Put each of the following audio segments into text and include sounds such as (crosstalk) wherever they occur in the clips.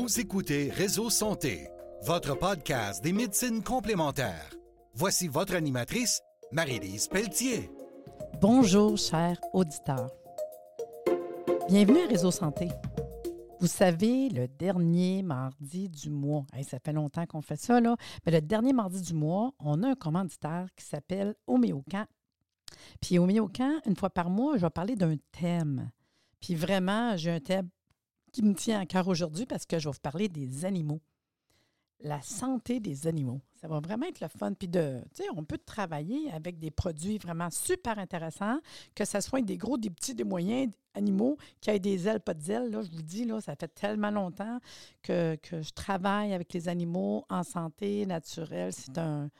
Vous écoutez Réseau Santé, votre podcast des médecines complémentaires. Voici votre animatrice, Marie-Lise Pelletier. Bonjour, chers auditeurs. Bienvenue à Réseau Santé. Vous savez, le dernier mardi du mois, ça fait longtemps qu'on fait ça, là, mais le dernier mardi du mois, on a un commanditaire qui s'appelle Homéocan. Puis Homéocan, une fois par mois, je vais parler d'un thème. Puis vraiment, j'ai un thème qui me tient à cœur aujourd'hui parce que je vais vous parler des animaux. La santé des animaux. Ça va vraiment être le fun. Puis de, on peut travailler avec des produits vraiment super intéressants, que ce soit des gros, des petits, des moyens animaux qui aient des ailes, pas d'ailes. Là, je vous dis, là, ça fait tellement longtemps que, je travaille avec les animaux en santé naturelle. C'est un,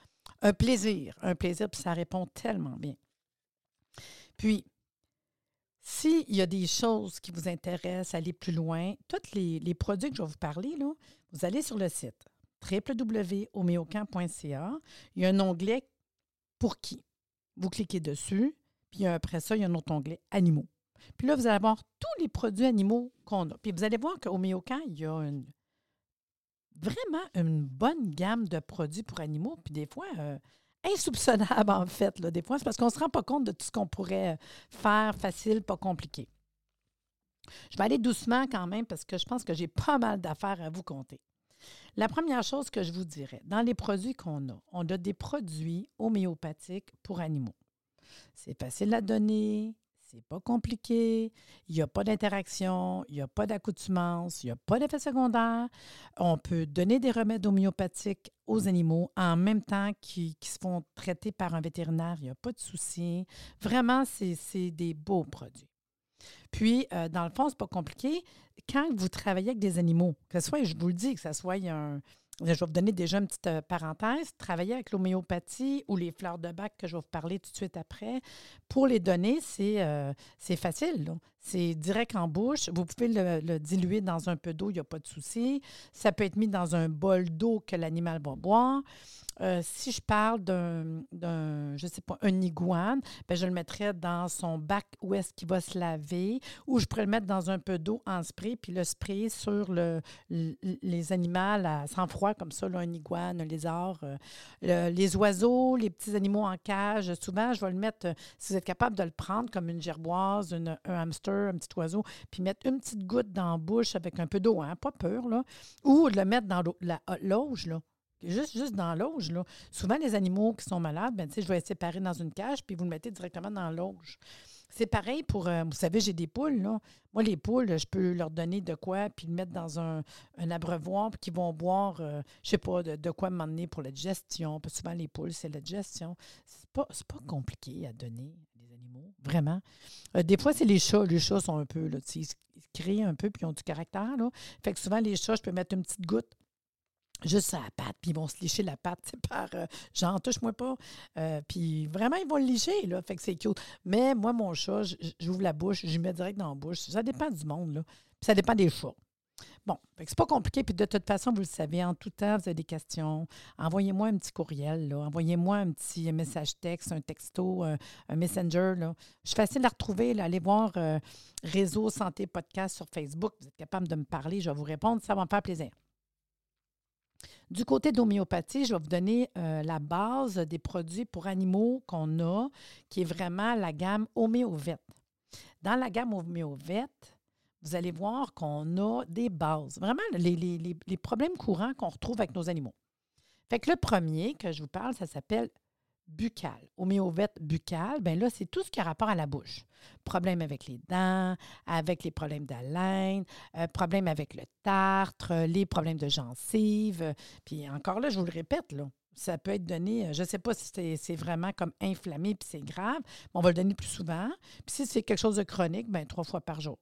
un plaisir, un plaisir, puis ça répond tellement bien. Puis, s'il y a des choses qui vous intéressent, aller plus loin, tous les, produits que je vais vous parler, vous allez sur le site www.homeocamp.ca. Il y a un onglet Pour qui? Vous cliquez dessus, puis après ça, il y a un autre onglet Animaux. Puis là, vous allez avoir tous les produits animaux qu'on a. Puis vous allez voir qu'au Méocamp, il y a vraiment une bonne gamme de produits pour animaux. Puis des fois, euh, insoupçonnable, en fait, là, des fois. C'est parce qu'on ne se rend pas compte de tout ce qu'on pourrait faire facile, pas compliqué. Je vais aller doucement quand même parce que je pense que j'ai pas mal d'affaires à vous compter. La première chose que je vous dirais, dans les produits qu'on a, on a des produits homéopathiques pour animaux. C'est facile à donner, c'est pas compliqué. Il n'y a pas d'interaction, il n'y a pas d'accoutumance, il n'y a pas d'effet secondaire. On peut donner des remèdes homéopathiques aux animaux en même temps qu'ils se font traiter par un vétérinaire. Il n'y a pas de souci. Vraiment, c'est des beaux produits. Puis, euh, dans le fond, c'est pas compliqué. Quand vous travaillez avec des animaux, que ce soit, je vous le dis, que ce soit un, je vais vous donner déjà une petite euh, parenthèse. Travailler avec l'homéopathie ou les fleurs de bac que je vais vous parler tout de suite après, pour les donner, c'est euh, facile. C'est direct en bouche. Vous pouvez le, diluer dans un peu d'eau, il n'y a pas de souci. Ça peut être mis dans un bol d'eau que l'animal va boire. Euh, si je parle d'un, je sais pas, un iguane, ben, je le mettrais dans son bac où est-ce qu'il va se laver, ou je pourrais le mettre dans un peu d'eau en spray, puis le sprayer sur le, les animaux à, sans froid, comme ça, un iguane, un lézard, euh, les oiseaux, les petits animaux en cage. Souvent, je vais le mettre, euh, si vous êtes capable de le prendre comme une gerboise, un hamster, un petit oiseau, puis mettre une petite goutte dans la bouche avec un peu d'eau, hein, pas peur, là, ou de le mettre dans la l'auge, là. Juste, juste dans l'auge, là. Souvent, les animaux qui sont malades, ben, je vais les séparer dans une cage, puis vous le mettez directement dans l'auge. C'est pareil pour, euh, vous savez, j'ai des poules, là. Moi, les poules, je peux leur donner de quoi, puis le mettre dans un, abreuvoir, puis qu'ils vont boire, je euh, je sais pas, de, quoi m'emmener pour la digestion. Parce souvent, les poules, c'est la digestion. C'est pas, pas compliqué à donner, les animaux, vraiment. Euh, des fois, c'est les chats. Les chats sont un peu, là, ils, créent un peu, puis ils ont du caractère, là. Fait que souvent, les chats, je peux mettre une petite goutte juste à la patte, puis ils vont se licher la patte (laughs) par euh, genre touche-moi pas. Euh, puis vraiment, ils vont le licher, là. Fait que c'est cute. Mais moi, mon chat, j'ouvre la bouche, je mets direct dans la bouche. Ça dépend du monde, là. Puis ça dépend des chats. Bon, c'est pas compliqué. Puis de toute façon, vous le savez, en tout temps, vous avez des questions. Envoyez-moi un petit courriel. Envoyez-moi un petit message texte, un texto, un, messenger, là. Je suis facile à retrouver, là. Allez voir Réseau Santé Podcast sur Facebook. Vous êtes capable de me parler, je vais vous répondre. Ça va me faire plaisir. Du côté d'homéopathie, je vais vous donner euh, la base des produits pour animaux qu'on a, qui est vraiment la gamme homéovette. Dans la gamme homéovette, vous allez voir qu'on a des bases, vraiment les, les problèmes courants qu'on retrouve avec nos animaux. Fait que le premier que je vous parle, ça s'appelle buccale, homéovette buccale, bien là, c'est tout ce qui a rapport à la bouche. Problème avec les dents, avec les problèmes d'haleine, euh, problème avec le tartre, les problèmes de gencives. Puis encore là, je vous le répète, ça peut être donné, euh, je ne sais pas si c'est vraiment comme inflammé puis c'est grave, mais on va le donner plus souvent. Puis si c'est quelque chose de chronique, bien trois fois par jour.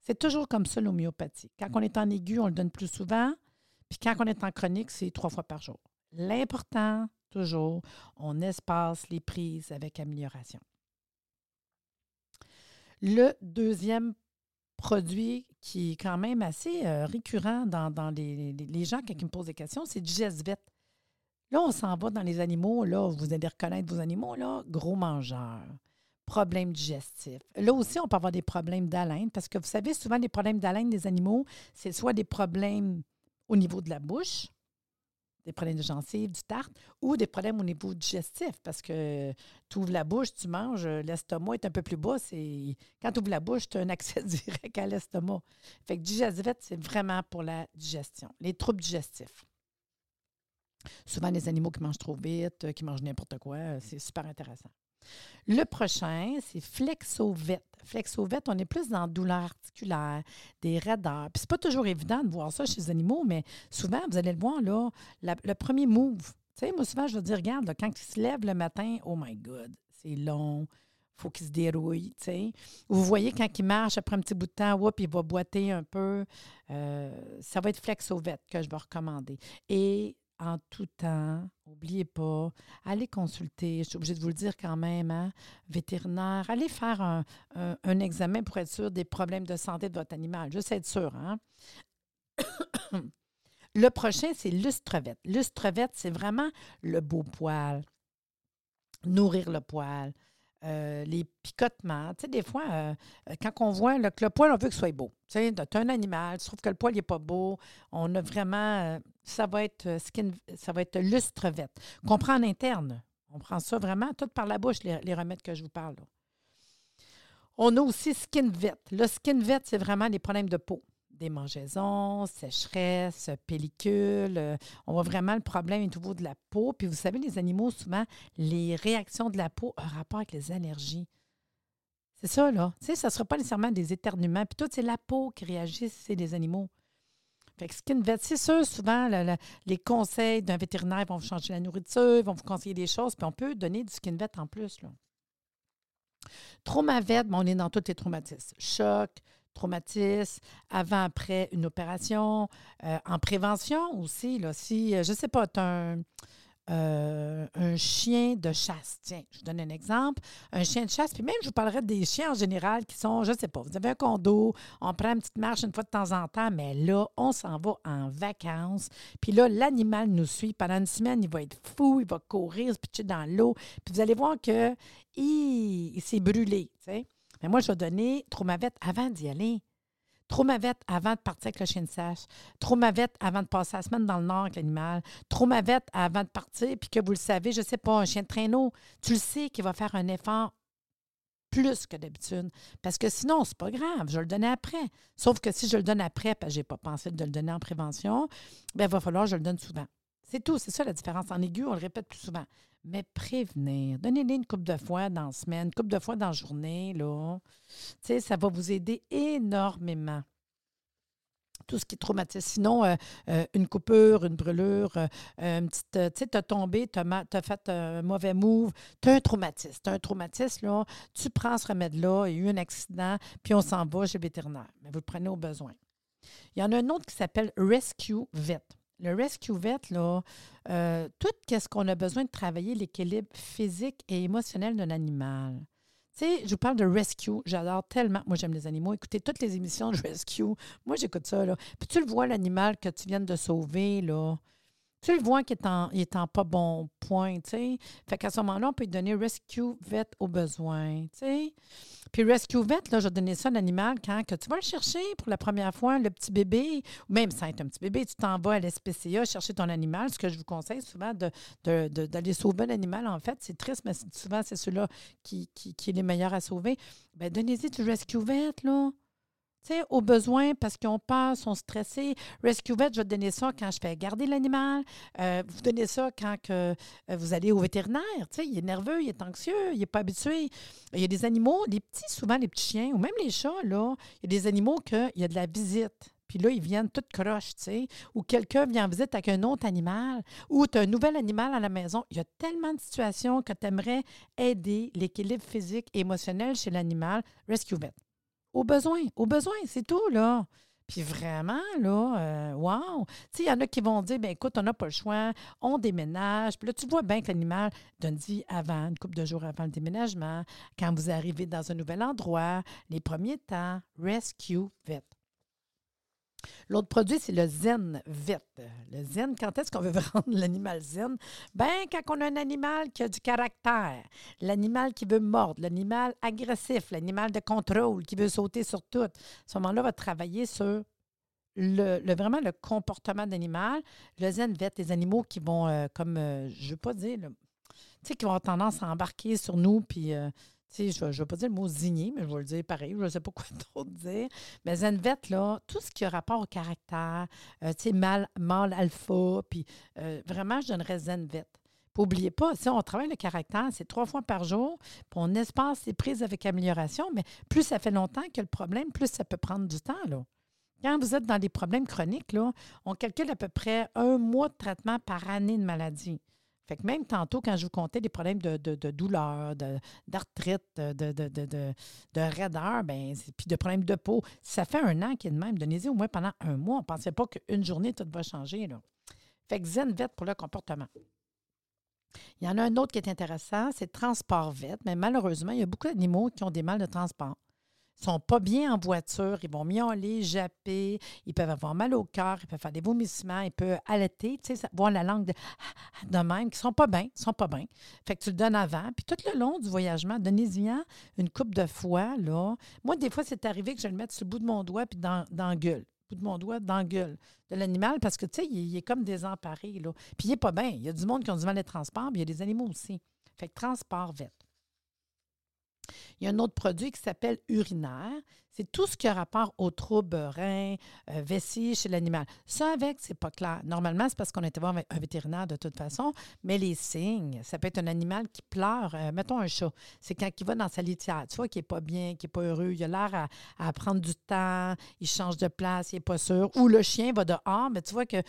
C'est toujours comme ça l'homéopathie. Quand on est en aigu, on le donne plus souvent. Puis quand on est en chronique, c'est trois fois par jour. L'important, toujours, on espace les prises avec amélioration. Le deuxième produit qui est quand même assez euh, récurrent dans, les, gens ils me posent des questions, c'est du. Là, on s'en va dans les animaux. Là, vous allez reconnaître vos animaux, là, gros mangeurs, problèmes digestifs. Là aussi, on peut avoir des problèmes d'haleine parce que vous savez, souvent, les problèmes d'haleine des animaux, c'est soit des problèmes au niveau de la bouche, des problèmes de gencives, du tarte, ou des problèmes au niveau digestif, parce que tu ouvres la bouche, tu manges, l'estomac est un peu plus bas. C'est... Quand tu ouvres la bouche, tu as un accès (laughs) direct à l'estomac. Fait que digestivette, c'est vraiment pour la digestion, les troubles digestifs. Souvent, les animaux qui mangent trop vite, qui mangent n'importe quoi, c'est super intéressant. Le prochain, c'est Flexovette. Flexovette, on est plus dans douleur articulaire, des raideurs. Puis c'est pas toujours évident de voir ça chez les animaux, mais souvent, vous allez le voir, là, le premier move. Tu sais, moi, souvent, je vais dire, regarde, quand il se lève le matin, oh my God, c'est long, faut qu'il se dérouille, tu. Vous voyez, quand il marche, après un petit bout de temps, whoop, il va boiter un peu. Euh, ça va être Flexovette que je vais recommander. Et en tout temps. N'oubliez pas, allez consulter, je suis obligée de vous le dire quand même, hein, vétérinaire, allez faire un, examen pour être sûr des problèmes de santé de votre animal, juste être sûr. Hein? (coughs) le prochain, c'est l'ustrevette. L'ustrevette, c'est vraiment le beau poil, nourrir le poil, euh, les picotements. Tu des fois, euh, euh, quand on voit le poil, on veut que ce soit beau. Tu sais, as un animal, tu trouves que le poil n'est pas beau. On a vraiment. ça va être skin, ça va être lustrevette. Qu'on prend en interne. On prend ça vraiment tout par la bouche, les, remèdes que je vous parle. On a aussi skin vet. Le skin vet, c'est vraiment les problèmes de peau démangeaisons, sécheresse, pellicule. Euh, on voit vraiment le problème au niveau de la peau. Puis vous savez, les animaux, souvent, les réactions de la peau ont rapport avec les allergies. C'est ça, là. Tu ça ne sera pas nécessairement des éternuements. Puis tout, c'est la peau qui réagit c'est des animaux. Fait que skin vet, c'est sûr, souvent, les conseils d'un vétérinaire vont vous changer la nourriture, vont vous conseiller des choses, puis on peut donner du skin vet en plus. Là. Traumavet, on est dans tous les traumatismes. Choc, traumatisme, avant, après une opération, euh, en prévention aussi. Là, si, euh, je ne sais pas, tu un, euh, un, chien de chasse. Tiens, je vous donne un exemple. Un chien de chasse, puis même je vous parlerai des chiens en général qui sont, je ne sais pas, vous avez un condo, on prend une petite marche une fois de temps en temps, mais là, on s'en va en vacances. Puis là, l'animal nous suit. Pendant une semaine, il va être fou, il va courir, se pitcher dans l'eau. Puis vous allez voir qu'il il, s'est brûlé. Moi, je vais donner Traumavette avant d'y aller. Traumavette avant de partir avec le chien de sèche. Traumavette avant de passer la semaine dans le nord avec l'animal. Traumavette avant de partir, puis que vous le savez, je ne sais pas, un chien de traîneau, tu le sais qu'il va faire un effort plus que d'habitude. Parce que sinon, c'est pas grave, je vais le donner après. Sauf que si je le donne après, parce que je n'ai pas pensé de le donner en prévention, bien, il va falloir que je le donne souvent. C'est tout, c'est ça la différence. En aigu, on le répète plus souvent mais prévenir. Donnez-les une couple de fois dans la semaine, une couple de fois dans la journée, là. Ça va vous aider énormément. Tout ce qui est traumatisme. Sinon, euh, euh, une coupure, une brûlure, euh, une petite. tu sais, tu as tombé, tu as, fait un mauvais move, tu as un traumatisme. Tu as un traumatisme. Tu prends ce remède-là, il y a eu un accident, puis on s'en va chez le vétérinaire. Mais vous le prenez au besoin. Il y en a un autre qui s'appelle Rescue Vet. Le Rescue Vet, là, euh, tout ce qu'on a besoin de travailler, l'équilibre physique et émotionnel d'un animal. Tu sais, je vous parle de rescue. J'adore tellement. Moi, j'aime les animaux. Écoutez toutes les émissions de (laughs) rescue. Moi, j'écoute ça. Là. Puis tu le vois, l'animal que tu viens de sauver, là tu le vois qu'il est en, est en pas bon point, tu sais. Fait qu'à ce moment-là, on peut lui donner Rescue Vet au besoin. Puis Rescue Vet, là, je vais donner ça à l'animal quand que tu vas le chercher pour la première fois, le petit bébé, ou même sans être un petit bébé, tu t'en vas à l'SPCA chercher ton animal. Ce que je vous conseille souvent d'aller de, de, sauver l'animal, en fait, c'est triste, mais souvent, c'est celui-là qui, qui, qui, est les meilleurs à sauver. Bien, donnez-y du Rescue Vet, là sais, au besoin parce qu'ils ont peur, sont stressés. Rescue Vet, je vais te donner ça quand je fais garder l'animal. Euh, vous donnez ça quand que, euh, vous allez au vétérinaire. Tu il est nerveux, il est anxieux, il n'est pas habitué. Il y a des animaux, les petits, souvent les petits chiens, ou même les chats, là, il y a des animaux qu'il y a de la visite. Puis là, ils viennent tout croche, tu sais. Ou quelqu'un vient en visite avec un autre animal. Ou tu as un nouvel animal à la maison. Il y a tellement de situations que tu aimerais aider l'équilibre physique et émotionnel chez l'animal. Rescue Vet. Au besoin, au besoin, c'est tout, là. Puis vraiment, là, euh, wow! Tu sais, il y en a qui vont dire, bien écoute, on n'a pas le choix, on déménage. Puis là, tu vois bien que l'animal donne dit avant, une couple de jours avant le déménagement, quand vous arrivez dans un nouvel endroit, les premiers temps, rescue vet. L'autre produit, c'est le zen vet. Le zen, quand est-ce qu'on veut (laughs) rendre l'animal zen? Ben, quand on a un animal qui a du caractère, l'animal qui veut mordre, l'animal agressif, l'animal de contrôle qui veut sauter sur tout. À ce moment-là, on va travailler sur le, vraiment le comportement d'animal, le zen vet, les animaux qui vont, euh, comme, euh, je ne veux pas dire, qui vont avoir tendance à embarquer sur nous, puis, euh, je ne veux pas dire le mot zigner, mais je vais le dire pareil, je ne sais pas quoi (laughs) d'autre dire. Mais zen vet, là, tout ce qui a rapport au caractère, euh, tu mâle alpha, puis euh, vraiment, je donnerais zen vet. Puis N'oubliez pas, si on travaille le caractère, c'est trois fois par jour, puis on espace les prises avec amélioration, mais plus ça fait longtemps que le problème, plus ça peut prendre du temps. Là. Quand vous êtes dans des problèmes chroniques, on calcule à peu près un mois de traitement par année de maladie. Fait que même tantôt, quand je vous comptais des problèmes de, de, de douleur, d'arthrite, de, de, de, de, de raideur, ben, puis de problèmes de peau, ça fait un an qu'il est de même, donnez-y au moins pendant un mois. On ne pensait pas qu'une journée, tout va changer. Là. Fait que Zen Vet pour le comportement. Il y en a un autre qui est intéressant, c'est Transport Vet, mais malheureusement, il y a beaucoup d'animaux qui ont des mal de transport. Sont pas bien en voiture, ils vont miauler, japper, ils peuvent avoir mal au cœur, ils peuvent faire des vomissements, ils peuvent allaiter, tu sais, voir la langue de, (laughs) de même, qui sont pas bien, sont pas bien. Fait que tu le donnes avant, puis tout le long du voyagement, donnez-y une coupe de fois, là. Moi, des fois, c'est arrivé que je le mette sur le bout de mon doigt puis dans, dans la gueule. Bout de mon doigt dans la gueule de l'animal parce que, tu sais, il, est comme désemparé, là. Puis il n'est pas bien. Il y a du monde qui ont du mal de transport, puis il y a des animaux aussi. Fait que transport vet. Il y a un autre produit qui s'appelle urinaire. C'est tout ce qui a rapport aux troubles reins, euh, vessie chez l'animal. Ça, avec, c'est pas clair. Normalement, c'est parce qu'on était voir un vétérinaire de toute façon, mais les signes, ça peut être un animal qui pleure. euh, mettons un chat. C'est quand il va dans sa litière, tu vois, qu'il n'est pas bien, qu'il n'est pas heureux, il a l'air à, prendre du temps, il change de place, il n'est pas sûr. Ou le chien va dehors, mais tu vois que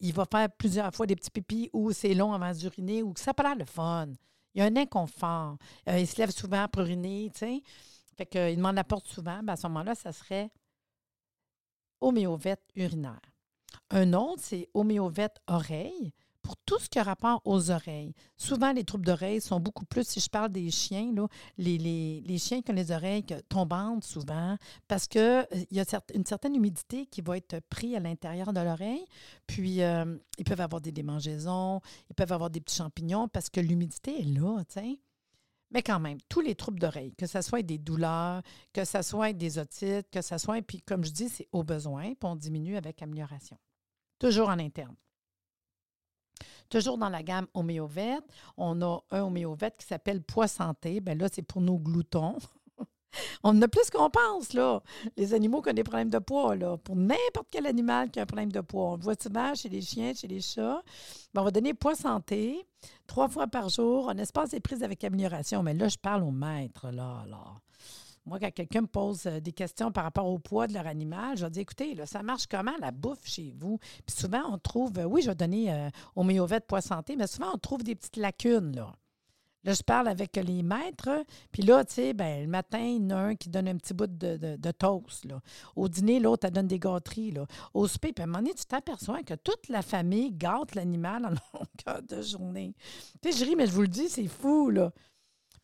il va faire plusieurs fois des petits pipis ou c'est long avant d'uriner ou que ça n'a pas l'air le fun. Il y a un inconfort. Euh, il se lève souvent pour uriner, tu. Fait qu'il demande la porte souvent. Ben, à ce moment-là, ça serait homéovète urinaire. Un autre, c'est homéovète oreille pour tout ce qui a rapport aux oreilles. Souvent, les troubles d'oreilles sont beaucoup plus, si je parle des chiens, là, les, chiens qui ont les oreilles tombantes souvent, parce qu'il y a une certaine humidité qui va être prise à l'intérieur de l'oreille. Puis, euh, ils peuvent avoir des démangeaisons, ils peuvent avoir des petits champignons parce que l'humidité est là, tu sais. Mais quand même, tous les troubles d'oreille, que ce soit des douleurs, que ce soit des otites, que ce soit, puis comme je dis, c'est au besoin, puis on diminue avec amélioration. Toujours en interne. Toujours dans la gamme homéovète, on a un homéovète qui s'appelle Poids Santé. Bien là, c'est pour nos gloutons. (laughs) on en a plus qu'on pense, là. Les animaux qui ont des problèmes de poids, là. Pour n'importe quel animal qui a un problème de poids. On le voit souvent chez les chiens, chez les chats. Ben, on va donner Poids Santé trois fois par jour. On espace les prises avec amélioration. Mais là, je parle au maître, là, là. Moi, quand quelqu'un me pose euh, des questions par rapport au poids de leur animal, je dire, écoutez, là, ça marche comment la bouffe chez vous? Puis souvent, on trouve, euh, oui, je vais donner euh, au Méovette Poids Santé, mais souvent, on trouve des petites lacunes, là. Je parle avec les maîtres, puis là, tu sais, ben, le matin, il y en a un qui donne un petit bout de, de- de toast, là. Au dîner, l'autre, elle donne des gâteries. Au souper, puis à un moment donné, tu t'aperçois que toute la famille gâte l'animal en (laughs) longueur de journée. Tu sais, je ris, mais je vous le dis, c'est fou, là.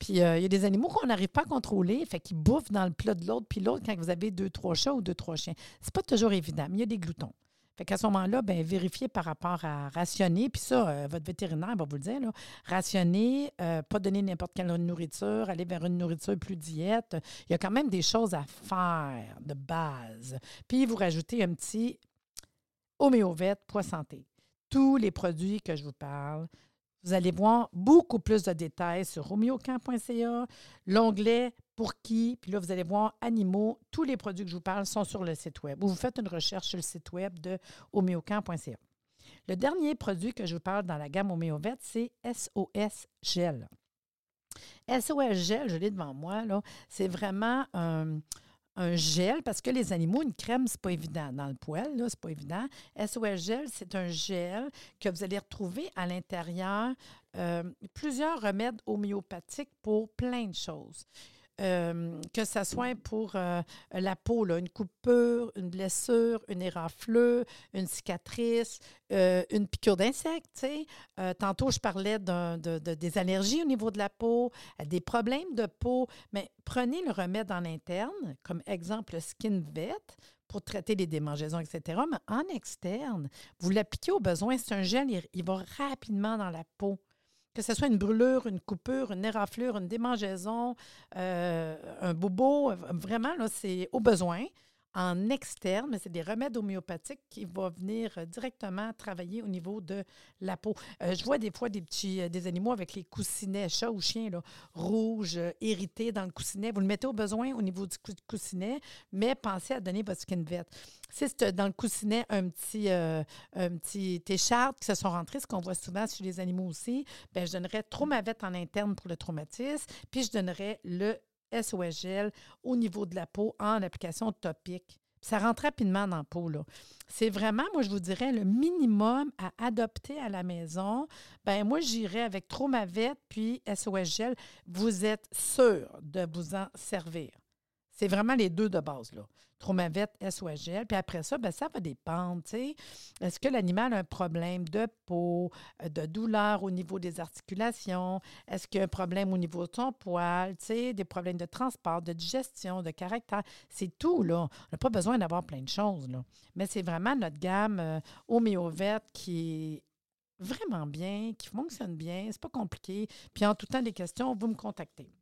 Puis euh, il y a des animaux qu'on n'arrive pas à contrôler, fait qu'ils bouffent dans le plat de l'autre, puis l'autre, quand vous avez deux, trois chats ou deux, trois chiens. C'est pas toujours évident, mais il y a des gloutons. Fait qu'à ce moment-là, ben, vérifiez par rapport à rationner, puis ça, euh, votre vétérinaire va vous le dire, là, rationner, euh, pas donner n'importe quelle nourriture, aller vers une nourriture plus diète. Il y a quand même des choses à faire de base. Puis vous rajoutez un petit homéovète poids santé. Tous les produits que je vous parle, vous allez voir beaucoup plus de détails sur homéocamp.ca, l'onglet pour qui, puis là, vous allez voir animaux. Tous les produits que je vous parle sont sur le site Web. Ou vous faites une recherche sur le site Web de homéocamp.ca. Le dernier produit que je vous parle dans la gamme Homéovet, c'est SOS Gel. SOS Gel, je l'ai devant moi, là, c'est vraiment un, un gel, parce que les animaux, une crème, c'est pas évident. Dans le poêle, là, c'est pas évident. SOS Gel, c'est un gel que vous allez retrouver à l'intérieur euh, plusieurs remèdes homéopathiques pour plein de choses. Euh, que ce soit pour euh, la peau, une coupure, une blessure, une éraflure, une cicatrice, euh, une piqûre d'insecte. tu sais. Euh, tantôt, je parlais des allergies au niveau de la peau, des problèmes de peau. Mais prenez le remède en interne, comme exemple le Skin Vet, pour traiter les démangeaisons, etc. Mais en externe, vous l'appliquez au besoin. C'est un gel, il va rapidement dans la peau. Que ce soit une brûlure, une coupure, une éraflure, une démangeaison, euh, un bobo, vraiment, là, c'est au besoin. En externe, c'est des remèdes homéopathiques qui vont venir euh, directement travailler au niveau de la peau. Euh, je vois des fois des petits des animaux avec les coussinets, chat ou chien, là, rouges, irrités dans le coussinet. Vous le mettez au besoin au niveau du coussinet, mais pensez à donner votre skin vet. Si c'est dans le coussinet un petit, un petit écharpe qui se sont rentrés, ce qu'on voit souvent sur les animaux aussi, bien, je donnerais Tromavette en interne pour le traumatisme, puis je donnerais le SOS au niveau de la peau en application topique. Ça rentre rapidement dans la peau. C'est vraiment, moi, je vous dirais, le minimum à adopter à la maison. Ben moi, j'irais avec Tromavette puis SOS Gel. Vous êtes sûr de vous en servir. C'est vraiment les deux de base. Là. Tromavette, SOS gel. Puis après ça, bien, ça va dépendre. Est-ce que l'animal a un problème de peau, de douleur au niveau des articulations? Est-ce qu'il y a un problème au niveau de son poil? Des problèmes de transport, de digestion, de caractère? C'est tout, là. On n'a pas besoin d'avoir plein de choses, là. Mais c'est vraiment notre gamme euh, homéoverte qui est vraiment bien, qui fonctionne bien. C'est pas compliqué. Puis en tout temps des questions, vous me contactez.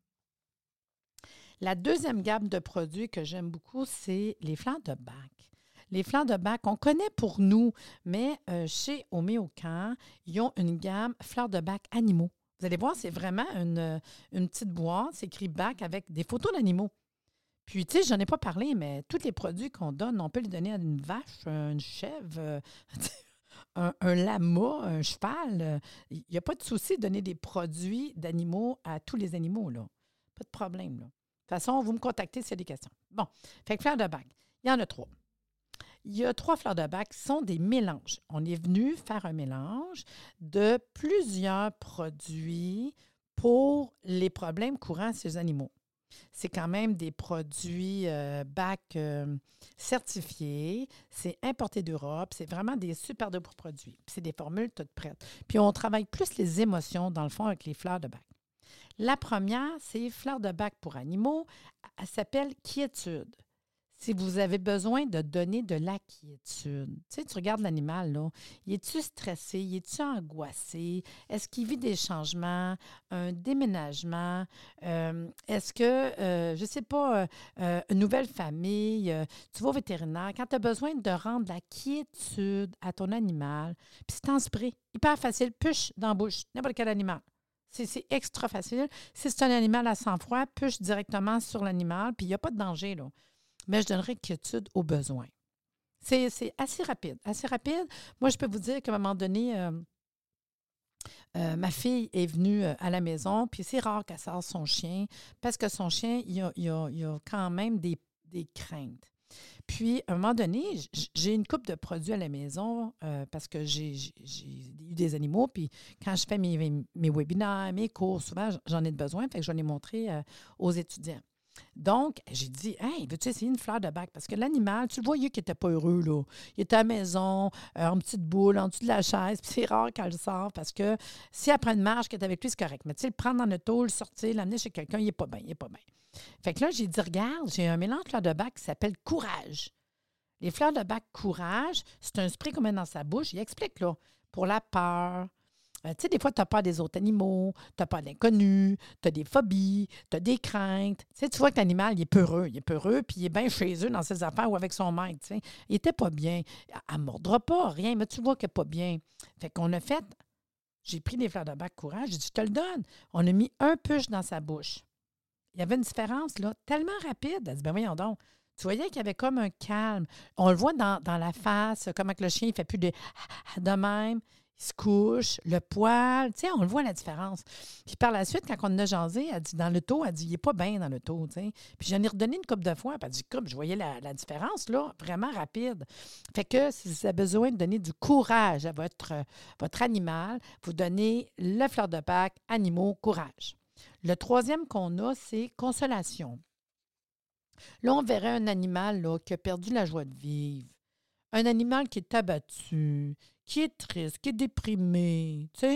La deuxième gamme de produits que j'aime beaucoup, c'est les flancs de bac. Les flancs de bac, on connaît pour nous, mais euh, chez Homéocan, ils ont une gamme fleurs de bac animaux. Vous allez voir, c'est vraiment une, une petite boîte, c'est écrit bac avec des photos d'animaux. Puis, tu sais, j'en ai pas parlé, mais tous les produits qu'on donne, on peut les donner à une vache, une chèvre, (laughs) un, un, lama, un cheval. Il n'y a pas de souci de donner des produits d'animaux à tous les animaux, là. Pas de problème, là. Toute façon, vous me contactez s'il y a des questions. Bon, fait que fleurs de bac, il y en a trois. Il y a trois fleurs de bac qui sont des mélanges. On est venu faire un mélange de plusieurs produits pour les problèmes courants chez les animaux. C'est quand même des produits euh, bac euh, certifiés, c'est importé d'Europe, c'est vraiment des super de produits. C'est des formules toutes prêtes. Puis on travaille plus les émotions, dans le fond, avec les fleurs de bac. La première, c'est Fleur de bac pour animaux. Elle s'appelle Quiétude. Si vous avez besoin de donner de la quiétude, tu sais, tu regardes l'animal, là, il est-tu stressé, il est-tu angoissé, est-ce qu'il vit des changements, un déménagement, euh, est-ce que, euh, je ne sais pas, euh, une nouvelle famille, tu vas au vétérinaire, quand tu as besoin de rendre la quiétude à ton animal, puis c'est en spray, hyper facile, push dans la bouche, n'importe quel animal. C'est extra facile. Si c'est un animal à sang-froid, push directement sur l'animal, puis il n'y a pas de danger, là. Mais je donnerai quiétude au besoin. C'est assez rapide. Assez rapide. Moi, je peux vous dire qu'à un moment donné, euh, euh, ma fille est venue euh, à la maison, puis c'est rare qu'elle sorte son chien, parce que son chien, il a, quand même des craintes. Puis, à un moment donné, j'ai une coupe de produits à la maison euh, parce que j'ai eu des animaux. Puis, quand je fais mes, webinaires, mes cours, souvent, j'en ai besoin. Fait que j'en ai montré euh, aux étudiants. Donc, j'ai dit, hey, veux-tu essayer une fleur de bac? Parce que l'animal, tu le voyais qu'il n'était pas heureux, là. Il était à la maison, euh, en petite boule, en dessous de la chaise. (laughs) Puis c'est rare qu'elle sort parce que si elle prend une marche, qu'elle est avec lui, c'est correct. Mais tu sais, le prendre dans le taux, le sortir, l'amener chez quelqu'un, il n'est pas bien, il n'est pas bien. Fait que là, j'ai dit, regarde, j'ai un mélange de fleurs de bac qui s'appelle Courage. Les fleurs de bac Courage, c'est un spray qu'on met dans sa bouche. Il explique, là, pour la peur. Euh, tu sais, des fois, tu n'as pas des autres animaux, tu n'as pas d'inconnus, tu as des phobies, tu as des craintes. Tu vois que l'animal, il est peureux. Il est peureux, puis il est bien chez eux dans ses affaires ou avec son maître. Il n'était pas bien. Elle ne mordra pas, rien, mais tu vois qu'il n'est pas bien. Fait qu'on a fait, j'ai pris des fleurs de bac Courage, j'ai dit, je te le donne. On a mis un push dans sa bouche. Il y avait une différence, là, tellement rapide. Elle dit, ben voyons donc. Tu voyais qu'il y avait comme un calme. On le voit dans, la face, comme que le chien, il fait plus de (laughs) de même. Il se couche, le poil, tu sais, on le voit la différence. Puis par la suite, quand on a jasé, elle dit dans le taux, elle dit il n'est pas bien dans le taux, tu. Puis j'en ai redonné une coupe de fois, puis elle dit comme je voyais la, la, différence, là, vraiment rapide. Fait que si vous avez besoin de donner du courage à votre, votre animal, vous donnez le fleur de Pâques, animaux, courage. Le troisième qu'on a, c'est consolation. Là, on verrait un animal là, qui a perdu la joie de vivre. Un animal qui est abattu, qui est triste, qui est déprimé, tu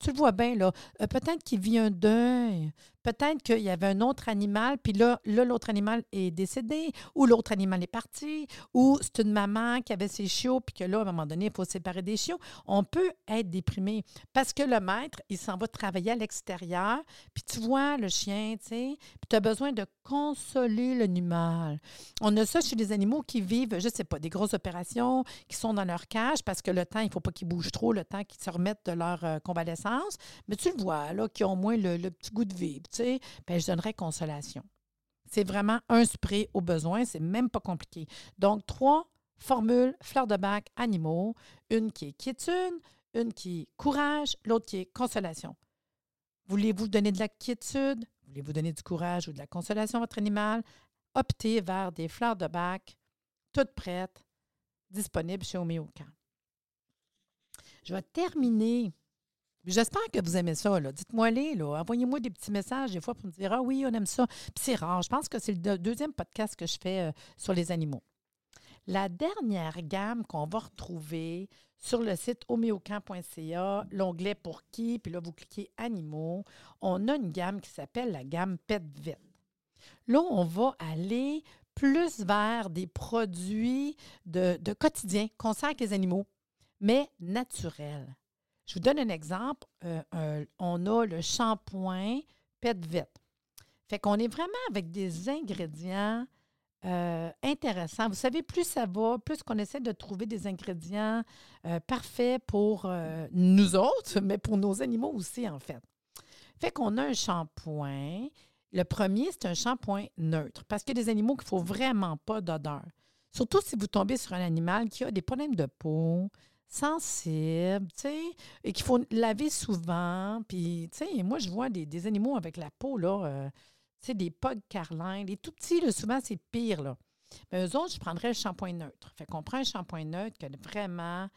tu le vois bien, là. Euh, peut-être qu'il vit un deuil. Peut-être qu'il y avait un autre animal, puis là, l'autre animal est décédé, ou l'autre animal est parti, ou c'est une maman qui avait ses chiots, puis que là, à un moment donné, il faut séparer des chiots. On peut être déprimé parce que le maître, il s'en va travailler à l'extérieur, puis tu vois le chien, tu sais, puis tu as besoin de consoler l'animal. On a ça chez les animaux qui vivent, je ne sais pas, des grosses opérations, qui sont dans leur cage parce que le temps, ne faut pas qu'ils bougent trop, le temps qu'ils se remettent de leur euh, convalescence. Mais tu le vois, là, qui ont moins le, le petit goût de vivre tu sais, ben, je donnerais consolation. C'est vraiment un spray au besoin, c'est même pas compliqué. Donc, trois formules fleurs de bac animaux, une qui est quiétude, une qui est courage, l'autre qui est consolation. Voulez-vous donner de la quiétude? Voulez-vous donner du courage ou de la consolation à votre animal? Optez vers des fleurs de bac toutes prêtes, disponibles chez Homéocan. Je vais terminer J'espère que vous aimez ça. Dites-moi-les. Envoyez-moi des petits messages des fois pour me dire Ah oui, on aime ça. Puis c'est rare. Je pense que c'est le deuxième podcast que je fais euh, sur les animaux. La dernière gamme qu'on va retrouver sur le site homéocamp.ca, l'onglet pour qui, puis là, vous cliquez animaux, on a une gamme qui s'appelle la gamme Pet Vet. Là, on va aller plus vers des produits de, de quotidien qu'on sert avec les animaux, mais naturels. Je vous donne un exemple. Euh, on a le shampoing Pet Vet. Fait qu'on est vraiment avec des ingrédients euh, intéressants. Vous savez, plus ça va, plus qu'on essaie de trouver des ingrédients euh, parfaits pour nous autres, (laughs) mais pour nos animaux aussi, en fait. Fait qu'on a un shampoing. Le premier, c'est un shampoing neutre parce qu'il y a des animaux qui ne faut vraiment pas d'odeur. Surtout si vous tombez sur un animal qui a des problèmes de peau, sensible, tu sais, et qu'il faut laver souvent. Puis, tu sais, moi, je vois des, animaux avec la peau, là, euh, tu sais, des pugs carlins. Les tout petits, là, souvent, c'est pire, là. Mais eux autres, je prendrais le shampoing neutre. Fait qu'on prend un shampoing neutre qui a vraiment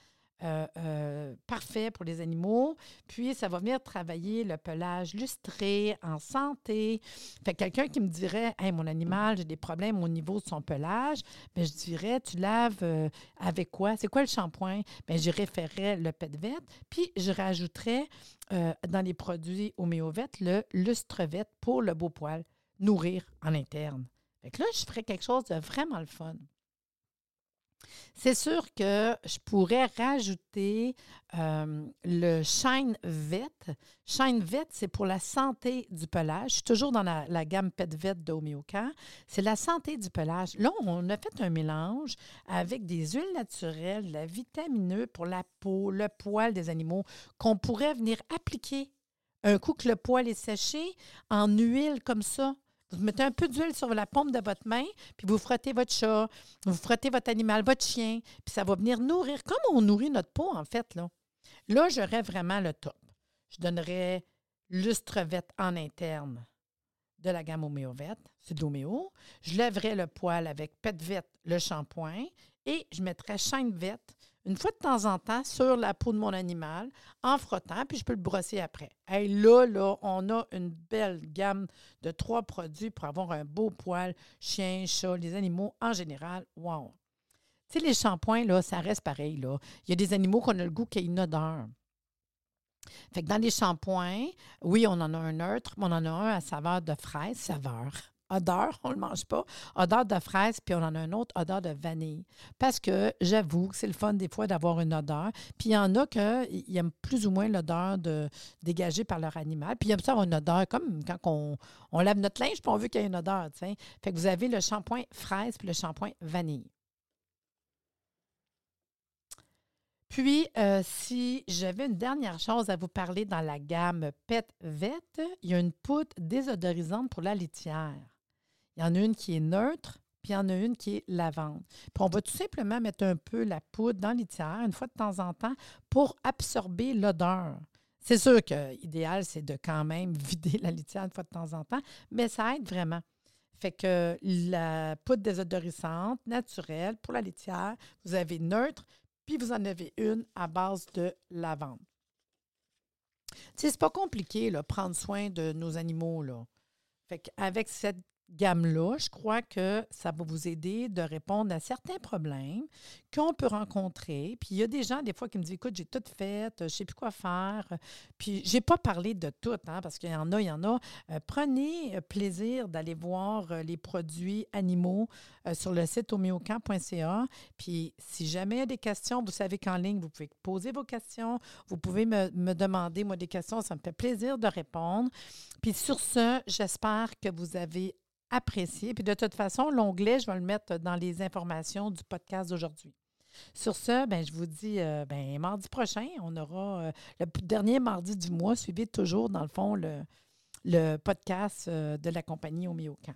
euh, euh, parfait pour les animaux. Puis, ça va venir travailler le pelage lustré, en santé. Fait quelqu'un qui me dirait Hey, mon animal, j'ai des problèmes au niveau de son pelage, bien, je dirais Tu laves euh, avec quoi? C'est quoi le shampoing Bien, j'y référerais le PetVet. Puis, je rajouterais dans les produits homéovet le lustrevet pour le beau poil, nourrir en interne. Fait que là, je ferais quelque chose de vraiment le fun. C'est sûr que je pourrais rajouter euh, le Shine Vet. Shine Vet, c'est pour la santé du pelage. Je suis toujours dans la, gamme Pet Vet d'Homéocan. C'est la santé du pelage. Là, on a fait un mélange avec des huiles naturelles, la vitamineux pour la peau, le poil des animaux, qu'on pourrait venir appliquer un coup que le poil est séché en huile comme ça vous mettez un peu d'huile sur la paume de votre main, puis vous frottez votre chat, vous frottez votre animal, votre chien, puis ça va venir nourrir, comme on nourrit notre peau, en fait. Là, là j'aurais vraiment le top. Je donnerais lustrevette en interne de la gamme Homéovet, c'est de l'homéo. Je lèverais le poil avec Petvet, le shampoing, et je mettrais Shinevet une fois de temps en temps sur la peau de mon animal en frottant, puis je peux le brosser après. Et là, là, on a une belle gamme de trois produits pour avoir un beau poil, chien, chat, les animaux en général. Wow! Tu les shampoings, là, ça reste pareil. Là. Il y a des animaux qu'on a le goût qu'il y une odeur. Fait dans les shampoings, oui, on en a un neutre, mais on en a un à saveur de fraise, saveur odeur, on ne le mange pas, odeur de fraise, puis on en a un autre, odeur de vanille. Parce que j'avoue que c'est le fun des fois d'avoir une odeur. Puis il y en a qui aiment plus ou moins l'odeur de, dégagée par leur animal. Puis ils aiment ça avoir une odeur, comme quand on, on lave notre linge, puis on veut qu'il y ait une odeur. Fait que vous avez le shampoing fraise puis le shampoing vanille. Puis, euh, si j'avais une dernière chose à vous parler dans la gamme Pet Vet, il y a une poudre désodorisante pour la litière. Il y en a une qui est neutre, puis il y en a une qui est lavande. Puis on va tout simplement mettre un peu la poudre dans l'itière une fois de temps en temps pour absorber l'odeur. C'est sûr que l'idéal, c'est de quand même (laughs) vider la litière une fois de temps en temps, mais ça aide vraiment. Fait que la poudre désodorisante naturelle pour la litière, vous avez neutre, puis vous en avez une à base de lavande. Tu sais, c'est pas compliqué, là, prendre soin de nos animaux, là. Fait qu'avec cette gamme-là, je crois que ça va vous aider de répondre à certains problèmes qu'on peut rencontrer. Puis il y a des gens, des fois, qui me disent Écoute, j'ai tout fait, je ne sais plus quoi faire. Puis j'ai pas parlé de tout, hein, parce qu'il y en a, il y en a. Euh, prenez plaisir d'aller voir euh, les produits animaux euh, sur le site homéocamp.ca. Puis si jamais il y a des questions, vous savez qu'en ligne, vous pouvez poser vos questions. Vous pouvez me, me demander, moi, des questions. Ça me fait plaisir de répondre. Puis sur ce, j'espère que vous avez apprécié. Puis de toute façon, l'onglet, je vais le mettre dans les informations du podcast d'aujourd'hui. Sur ce, ben, je vous dis euh, ben, mardi prochain, on aura euh, le dernier mardi du mois, suivi toujours, dans le fond, le, le podcast euh, de la compagnie Homéocan.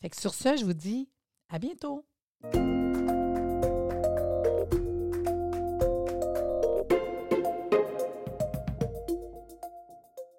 Fait que sur ce, je vous dis à bientôt.